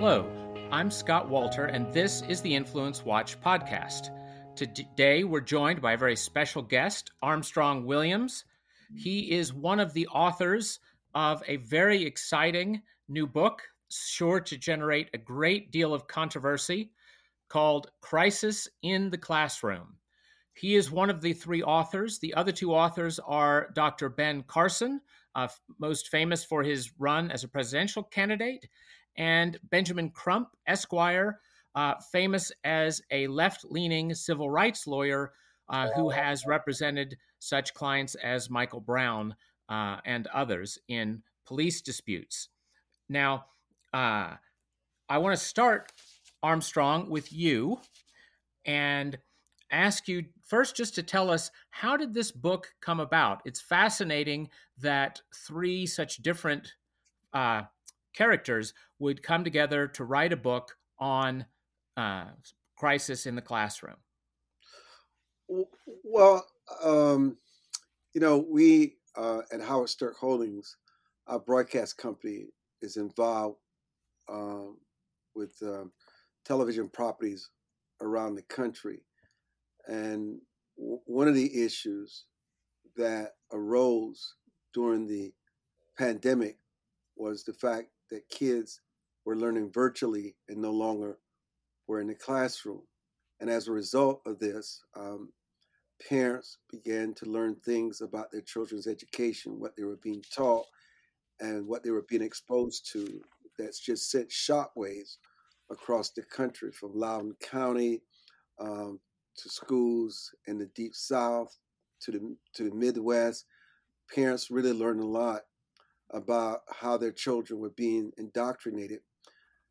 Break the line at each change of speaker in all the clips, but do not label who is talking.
Hello, I'm Scott Walter, and this is the Influence Watch podcast. Today, we're joined by a very special guest, Armstrong Williams. He is one of the authors of a very exciting new book, sure to generate a great deal of controversy, called Crisis in the Classroom. He is one of the three authors. The other two authors are Dr. Ben Carson, uh, most famous for his run as a presidential candidate, and Benjamin Crump, Esquire, uh, famous as a left leaning civil rights lawyer uh, who has represented such clients as Michael Brown uh, and others in police disputes. Now, uh, I want to start, Armstrong, with you and ask you first just to tell us how did this book come about? It's fascinating that three such different uh, characters would come together to write a book on uh, crisis in the classroom.
Well, um, you know, we uh, at Howard Stirk Holdings, our broadcast company, is involved um, with um, television properties around the country. And w- one of the issues that arose during the pandemic was the fact that kids were learning virtually and no longer were in the classroom. And as a result of this, um, parents began to learn things about their children's education, what they were being taught, and what they were being exposed to. That's just sent shockwaves across the country, from Loudoun County um, to schools in the deep South to the to the Midwest. Parents really learned a lot about how their children were being indoctrinated.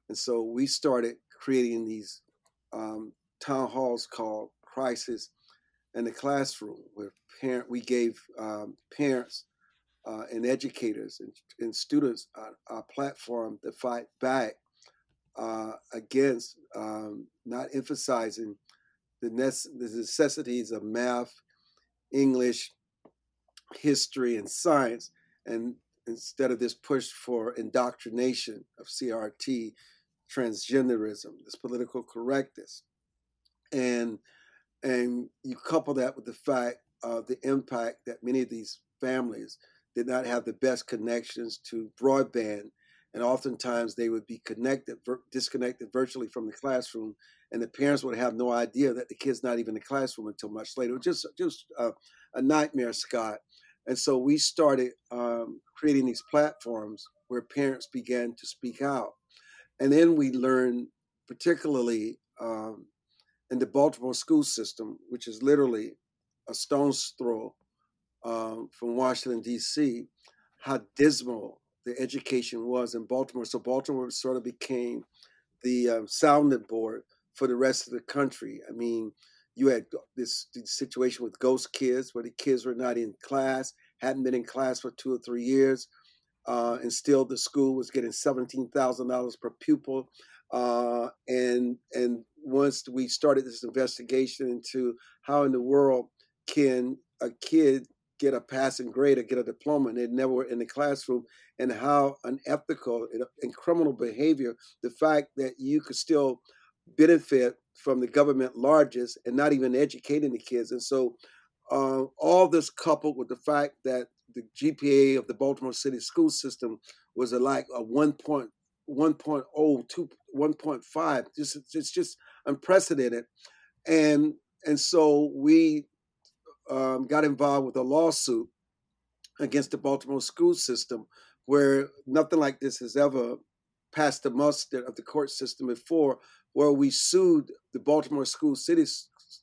And so we started creating these um, town halls called Crisis in the Classroom, where parent we gave um, parents uh, and educators and, and students a, platform to fight back uh, against um, not emphasizing the, nece- the necessities of math, English, history, and science, and instead of this push for indoctrination of CRT, transgenderism, this political correctness, and and you couple that with the fact of the impact that many of these families did not have the best connections to broadband, and oftentimes they would be connected, disconnected virtually from the classroom, and the parents would have no idea that the kid's not even in the classroom until much later. Just just a, a nightmare, Scott. And so we started um, creating these platforms where parents began to speak out. And then we learned, particularly um, in the Baltimore school system, which is literally a stone's throw um, from Washington, D.C., how dismal the education was in Baltimore. So Baltimore sort of became the um, sounding board for the rest of the country. I mean, you had this, situation with ghost kids where the kids were not in class, hadn't been in class for two or three years, uh, and still the school was getting seventeen thousand dollars per pupil. Uh, and and once we started this investigation into how in the world can a kid get a passing grade or get a diploma and they never were in the classroom and how unethical and criminal behavior the fact that you could still benefit from the government largest and not even educating the kids. And so, uh, all this coupled with the fact that the GPA of the Baltimore City school system was a, like a 1.1.0 to 1.5. Just, it's just unprecedented. And, and so we um, got involved with a lawsuit against the Baltimore school system where nothing like this has ever passed the muster of the court system before, where we sued the Baltimore school city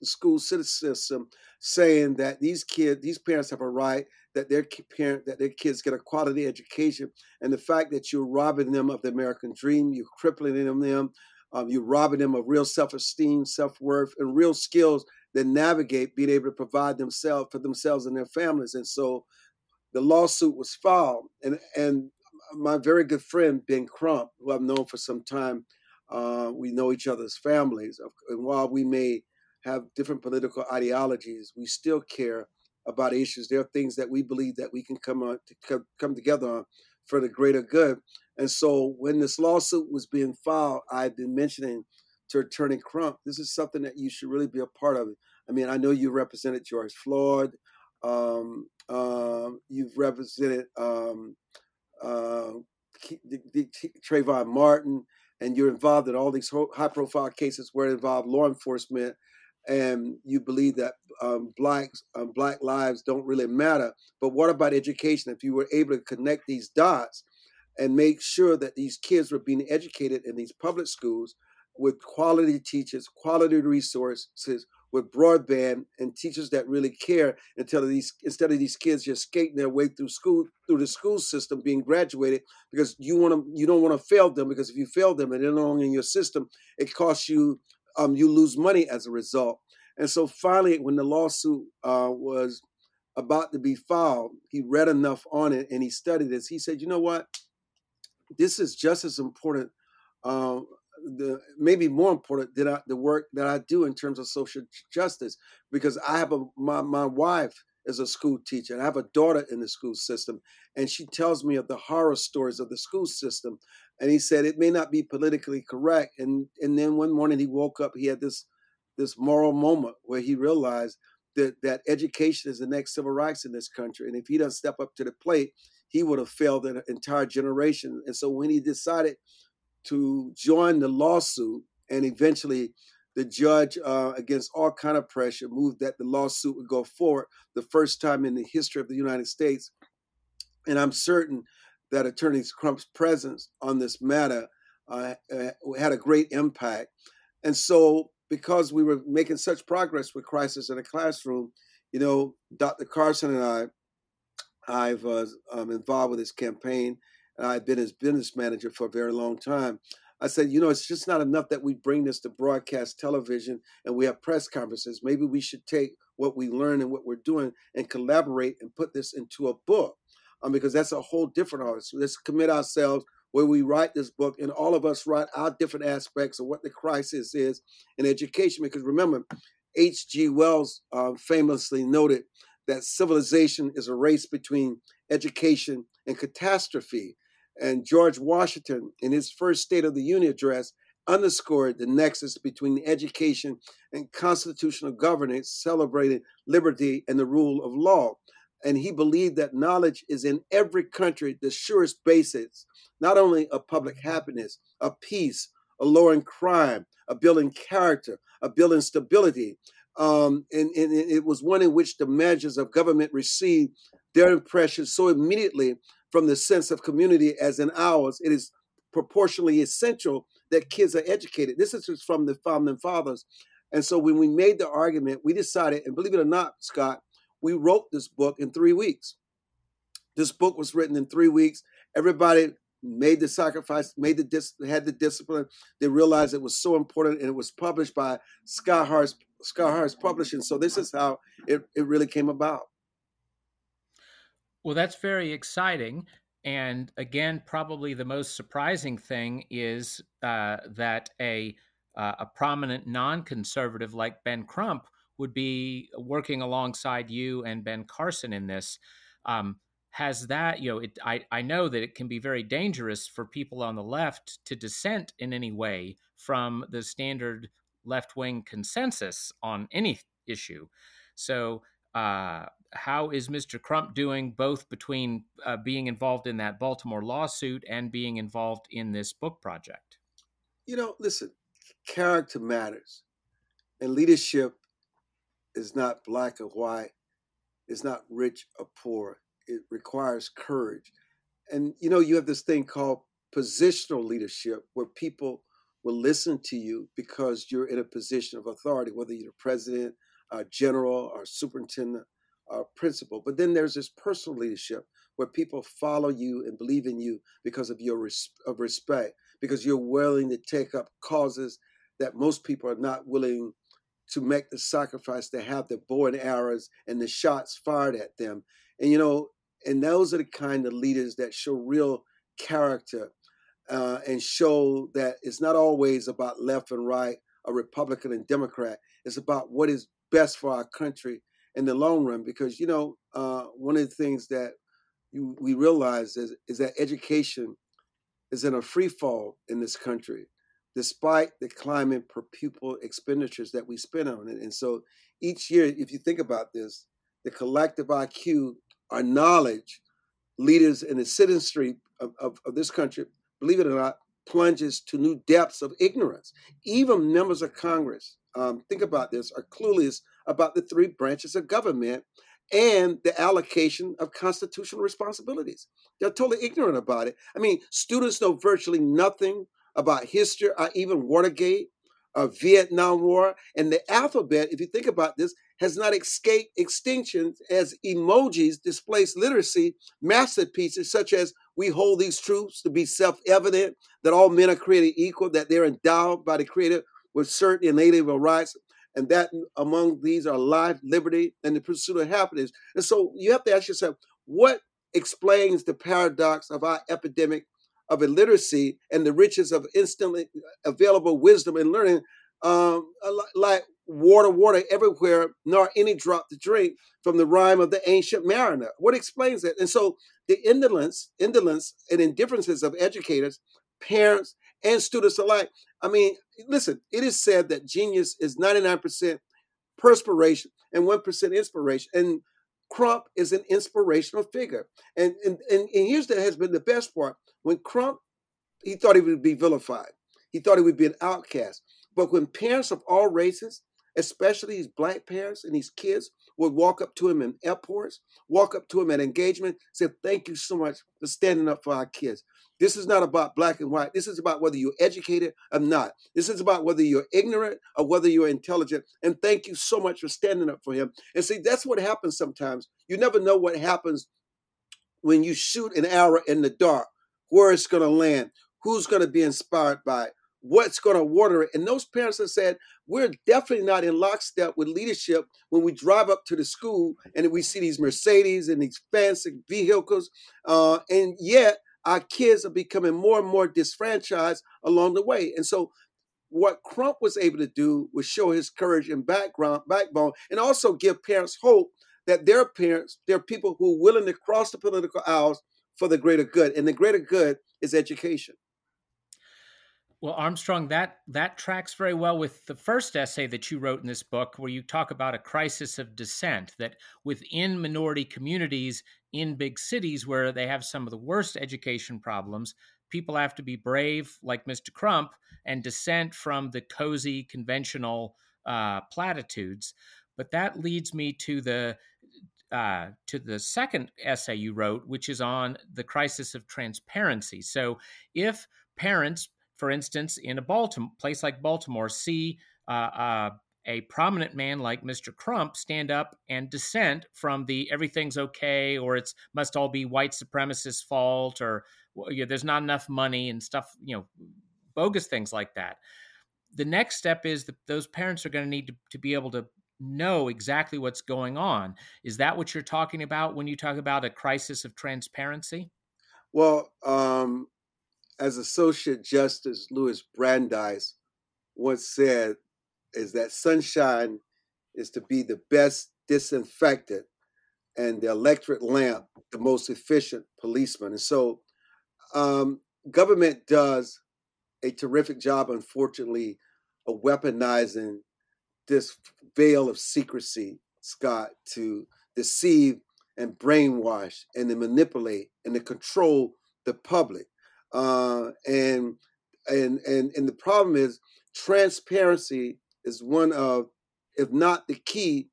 school system, saying that these kids, these parents have a right that their parent, that their kids get a quality education, and the fact that you're robbing them of the American dream, you're crippling them, um, you're robbing them of real self-esteem, self-worth, and real skills that navigate being able to provide themselves for themselves and their families. And so, the lawsuit was filed, and and my very good friend Ben Crump, who I've known for some time, uh, we know each other's families. And while we may have different political ideologies, we still care about issues. There are things that we believe that we can come on to come, together on. for the greater good. And so when this lawsuit was being filed, I've been mentioning to Attorney Crump, this is something that you should really be a part of. I mean, I know you represented George Floyd. Um, um, you've represented um, uh, Trayvon Martin, and you're involved in all these high-profile cases where it involved law enforcement, and you believe that um, blacks, um, black lives don't really matter. But what about education? If you were able to connect these dots and make sure that these kids were being educated in these public schools with quality teachers, quality resources, with broadband and teachers that really care until these instead of these kids just skating their way through school through the school system being graduated because you want to you don't want to fail them because if you fail them and they're no longer in your system it costs you um, you lose money as a result. And so finally when the lawsuit uh, was about to be filed he read enough on it and he studied this. He said you know what? This is just as important um, the maybe more important than I, the work that I do in terms of social justice because I have a my my wife is a school teacher and I have a daughter in the school system and she tells me of the horror stories of the school system and he said it may not be politically correct and and then one morning he woke up he had this this moral moment where he realized that that education is the next civil rights in this country and if he doesn't step up to the plate he would have failed an entire generation and so when he decided to join the lawsuit, and eventually the judge, uh, against all kind of pressure, moved that the lawsuit would go forward the first time in the history of the United States. And I'm certain that Attorney Crump's presence on this matter uh, uh, had a great impact. And so, because we were making such progress with Crisis in the Classroom, you know, Dr. Carson and I, I've uh, um, involved with this campaign I've been his business manager for a very long time. I said, you know, it's just not enough that we bring this to broadcast television and we have press conferences. Maybe we should take what we learn and what we're doing and collaborate and put this into a book, um, because that's a whole different art. Let's commit ourselves where we write this book and all of us write our different aspects of what the crisis is in education. Because remember, H.G. Wells uh, famously noted that civilization is a race between education and catastrophe. And George Washington, in his first State of the Union address, underscored the nexus between education and constitutional governance, celebrating liberty and the rule of law. And he believed that knowledge is in every country the surest basis, not only of public happiness, of peace, of lowering crime, of building character, of building stability. Um, and, and it was one in which the measures of government received their impression so immediately from the sense of community as in ours, it is proportionally essential that kids are educated. This is from the founding fathers. And so when we made the argument, we decided, and believe it or not, Scott, we wrote this book in three weeks. This book was written in three weeks. Everybody made the sacrifice, made the dis- had the discipline. They realized it was so important, and it was published by Skyhorse Publishing. So this is how it, it really came about.
Well, that's very exciting. And again, probably the most surprising thing is uh, that a uh, a prominent non-conservative like Ben Crump would be working alongside you and Ben Carson in this. Um, has that you know? It, I I know that it can be very dangerous for people on the left to dissent in any way from the standard left-wing consensus on any issue. So uh, how is Mr. Crump doing both between uh, being involved in that Baltimore lawsuit and being involved in this book project?
You know, listen, character matters. And leadership is not black or white, it's not rich or poor. It requires courage. And, you know, you have this thing called positional leadership where people will listen to you because you're in a position of authority, whether you're the president, a general, or superintendent, uh, principal. But then there's this personal leadership where people follow you and believe in you because of your res- of respect, because you're willing to take up causes that most people are not willing to make the sacrifice to have the bow and arrows and the shots fired at them. And you know, and those are the kind of leaders that show real character uh, and show that it's not always about left and right, a Republican and Democrat. It's about what is best for our country in the long run because you know uh, one of the things that you, we realize is, is that education is in a free fall in this country, despite the climbing per pupil expenditures that we spend on it. And so each year, if you think about this, the collective IQ, our knowledge, leaders in the citizenry of, of, of this country, believe it or not, plunges to new depths of ignorance. Even members of Congress, um, think about this, are clueless about the three branches of government and the allocation of constitutional responsibilities. They're totally ignorant about it. I mean, students know virtually nothing about history or even Watergate or Vietnam War. And the alphabet, if you think about this, has not escaped extinction as emojis displace literacy masterpieces such as we hold these truths to be self-evident that all men are created equal, that they're endowed by the Creator with certain inalienable rights, and that among these are life, liberty, and the pursuit of happiness. And so you have to ask yourself, what explains the paradox of our epidemic of illiteracy and the riches of instantly available wisdom and learning, um, like water, water everywhere, nor any drop to drink from the rhyme of the ancient mariner. What explains that? And so the indolence, indolence and indifferences of educators, parents, and students alike. I mean, listen, it is said that genius is 99% perspiration and 1% inspiration. And Crump is an inspirational figure. And, and, and, and here's that has been the best part. When Crump, he thought he would be vilified. He thought he would be an outcast. But when parents of all races, especially these black parents and these kids, would walk up to him in airports, walk up to him at engagement, say, Thank you so much for standing up for our kids. This is not about black and white. This is about whether you're educated or not. This is about whether you're ignorant or whether you're intelligent. And thank you so much for standing up for him. And see, that's what happens sometimes. You never know what happens when you shoot an arrow in the dark, where it's going to land, who's going to be inspired by it, what's going to water it. And those parents have said, we're definitely not in lockstep with leadership when we drive up to the school and we see these Mercedes and these fancy vehicles. Uh, and yet, our kids are becoming more and more disfranchised along the way. And so what Crump was able to do was show his courage and background, backbone, and also give parents hope that their parents, they're people who are willing to cross the political aisles for the greater good. And the greater good is education.
Well, Armstrong, that that tracks very well with the first essay that you wrote in this book, where you talk about a crisis of dissent. That within minority communities in big cities where they have some of the worst education problems, people have to be brave, like Mr. Crump, and dissent from the cozy, conventional uh, platitudes. But that leads me to the uh, to the second essay you wrote, which is on the crisis of transparency. So, if parents for instance, in a Baltimore place like Baltimore, see uh, uh, a prominent man like Mr. Crump stand up and dissent from the everything's okay or it's must all be white supremacists' fault or you know, there's not enough money and stuff, you know, bogus things like that. The next step is that those parents are going to need to, to be able to know exactly what's going on. Is that what you're talking about when you talk about a crisis of transparency?
Well, um, as Associate Justice Louis Brandeis once said, is that sunshine is to be the best disinfectant and the electric lamp the most efficient policeman. And so um, government does a terrific job, unfortunately, of weaponizing this veil of secrecy, Scott, to deceive and brainwash and to manipulate and to control the public. Uh, and and and and the problem is transparency is one of, if not the key,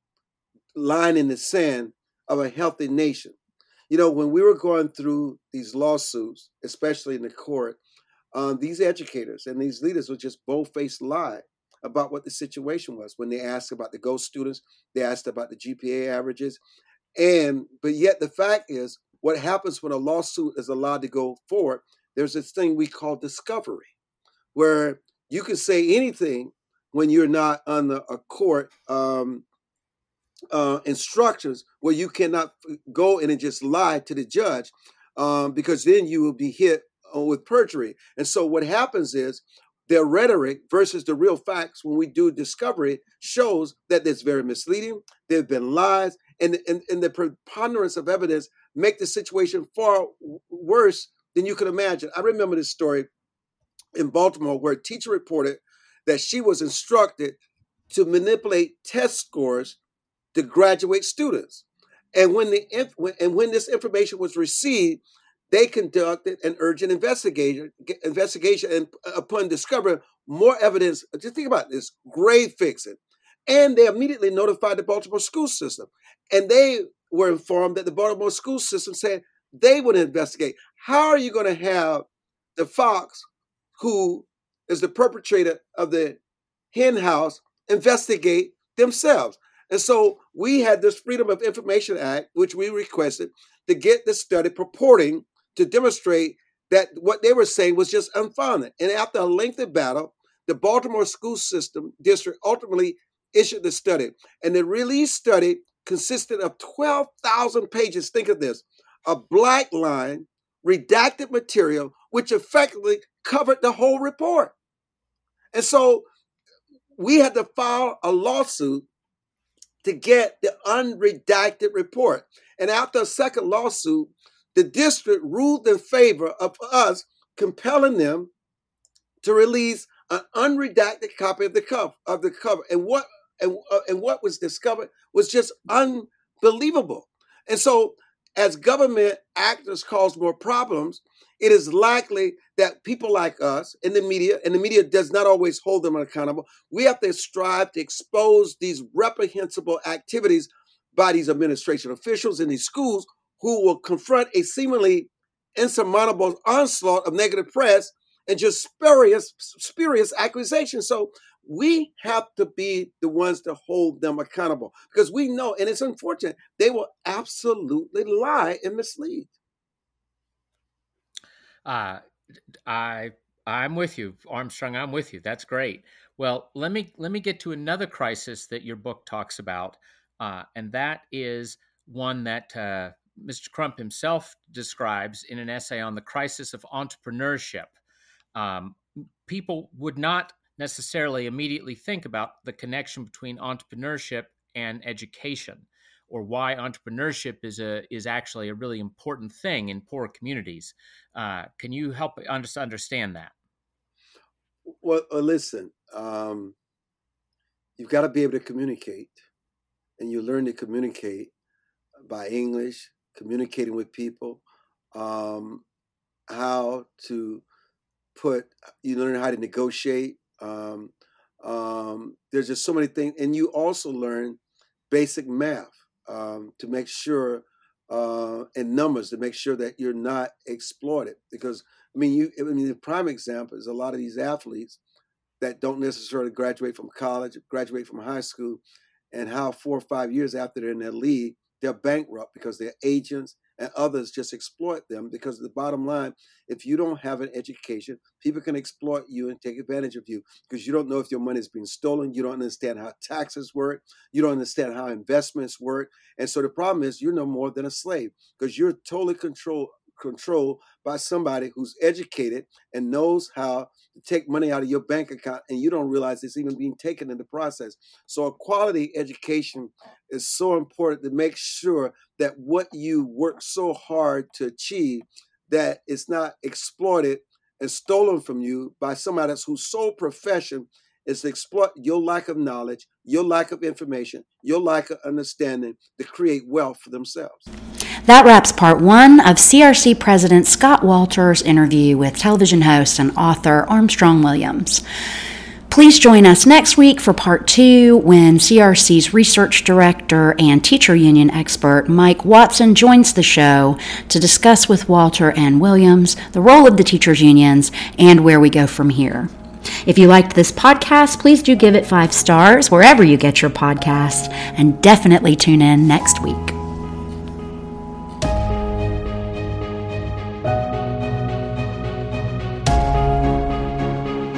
line in the sand of a healthy nation. You know, when we were going through these lawsuits, especially in the court, um, these educators and these leaders would just bold-faced lie about what the situation was. When they asked about the ghost students, they asked about the GPA averages, and but yet the fact is, what happens when a lawsuit is allowed to go forward there's this thing we call discovery, where you can say anything when you're not under a court um, uh, instructions where you cannot go in and just lie to the judge um, because then you will be hit uh, with perjury. And so what happens is their rhetoric versus the real facts when we do discovery shows that it's very misleading. There have been lies, and, and, and the preponderance of evidence make the situation far worse than you can imagine. I remember this story in Baltimore where a teacher reported that she was instructed to manipulate test scores to graduate students. And when the and when this information was received, they conducted an urgent investigation investigation and upon discovering more evidence, just think about this, grade fixing. And they immediately notified the Baltimore school system. And they were informed that the Baltimore school system said they would investigate. How are you going to have the Fox, who is the perpetrator of the hen house, investigate themselves? And so we had this Freedom of Information Act, which we requested to get the study purporting to demonstrate that what they were saying was just unfounded. And after a lengthy battle, the Baltimore school system district ultimately issued the study. And the release study consisted of 12,000 pages. Think of this a black line, redacted material, which effectively covered the whole report. And so we had to file a lawsuit to get the unredacted report. And after a second lawsuit, the district ruled in favor of us, compelling them to release an unredacted copy of the cover of the cover. And what and, uh, and what was discovered was just unbelievable. And so, as government actors cause more problems, it is likely that people like us in the media, and the media does not always hold them accountable, we have to strive to expose these reprehensible activities by these administration officials in these schools who will confront a seemingly insurmountable onslaught of negative press and just spurious, spurious accusations. So we have to be the ones to hold them accountable because we know, and it's unfortunate, they will absolutely lie and mislead.
Uh, I I'm with you, Armstrong. I'm with you. That's great. Well, let me let me get to another crisis that your book talks about, uh, and that is one that uh, Mr. Crump himself describes in an essay on the crisis of entrepreneurship. Um, people would not necessarily immediately think about the connection between entrepreneurship and education or why entrepreneurship is a is actually a really important thing in poor communities. Uh, can you help us understand that?
Well, uh, listen, um, you've got to be able to communicate, and you learn to communicate by English, communicating with people, um, how to put, you learn how to negotiate. Um, um, there's just so many things, and you also learn basic math um, to make sure, uh, and numbers to make sure that you're not exploited. Because I mean, you, I mean, the prime example is a lot of these athletes that don't necessarily graduate from college, graduate from high school, and how four or five years after they're in their league, they're bankrupt because their agents and others just exploit them because the bottom line if you don't have an education people can exploit you and take advantage of you because you don't know if your money is being stolen you don't understand how taxes work you don't understand how investments work and so the problem is you're no more than a slave because you're totally controlled controlled by somebody who's educated and knows how to take money out of your bank account and you don't realize it's even being taken in the process. So a quality education is so important to make sure that what you work so hard to achieve that it's not exploited and stolen from you by somebody whose sole profession is to exploit your lack of knowledge, your lack of information, your lack of understanding to create wealth for themselves.
That wraps part one of CRC President Scott Walter's interview with television host and author Armstrong Williams. Please join us next week for part two when CRC's research director and teacher union expert Mike Watson joins the show to discuss with Walter and Williams the role of the teachers' unions and where we go from here. If you liked this podcast, please do give it five stars wherever you get your podcast and definitely tune in next week.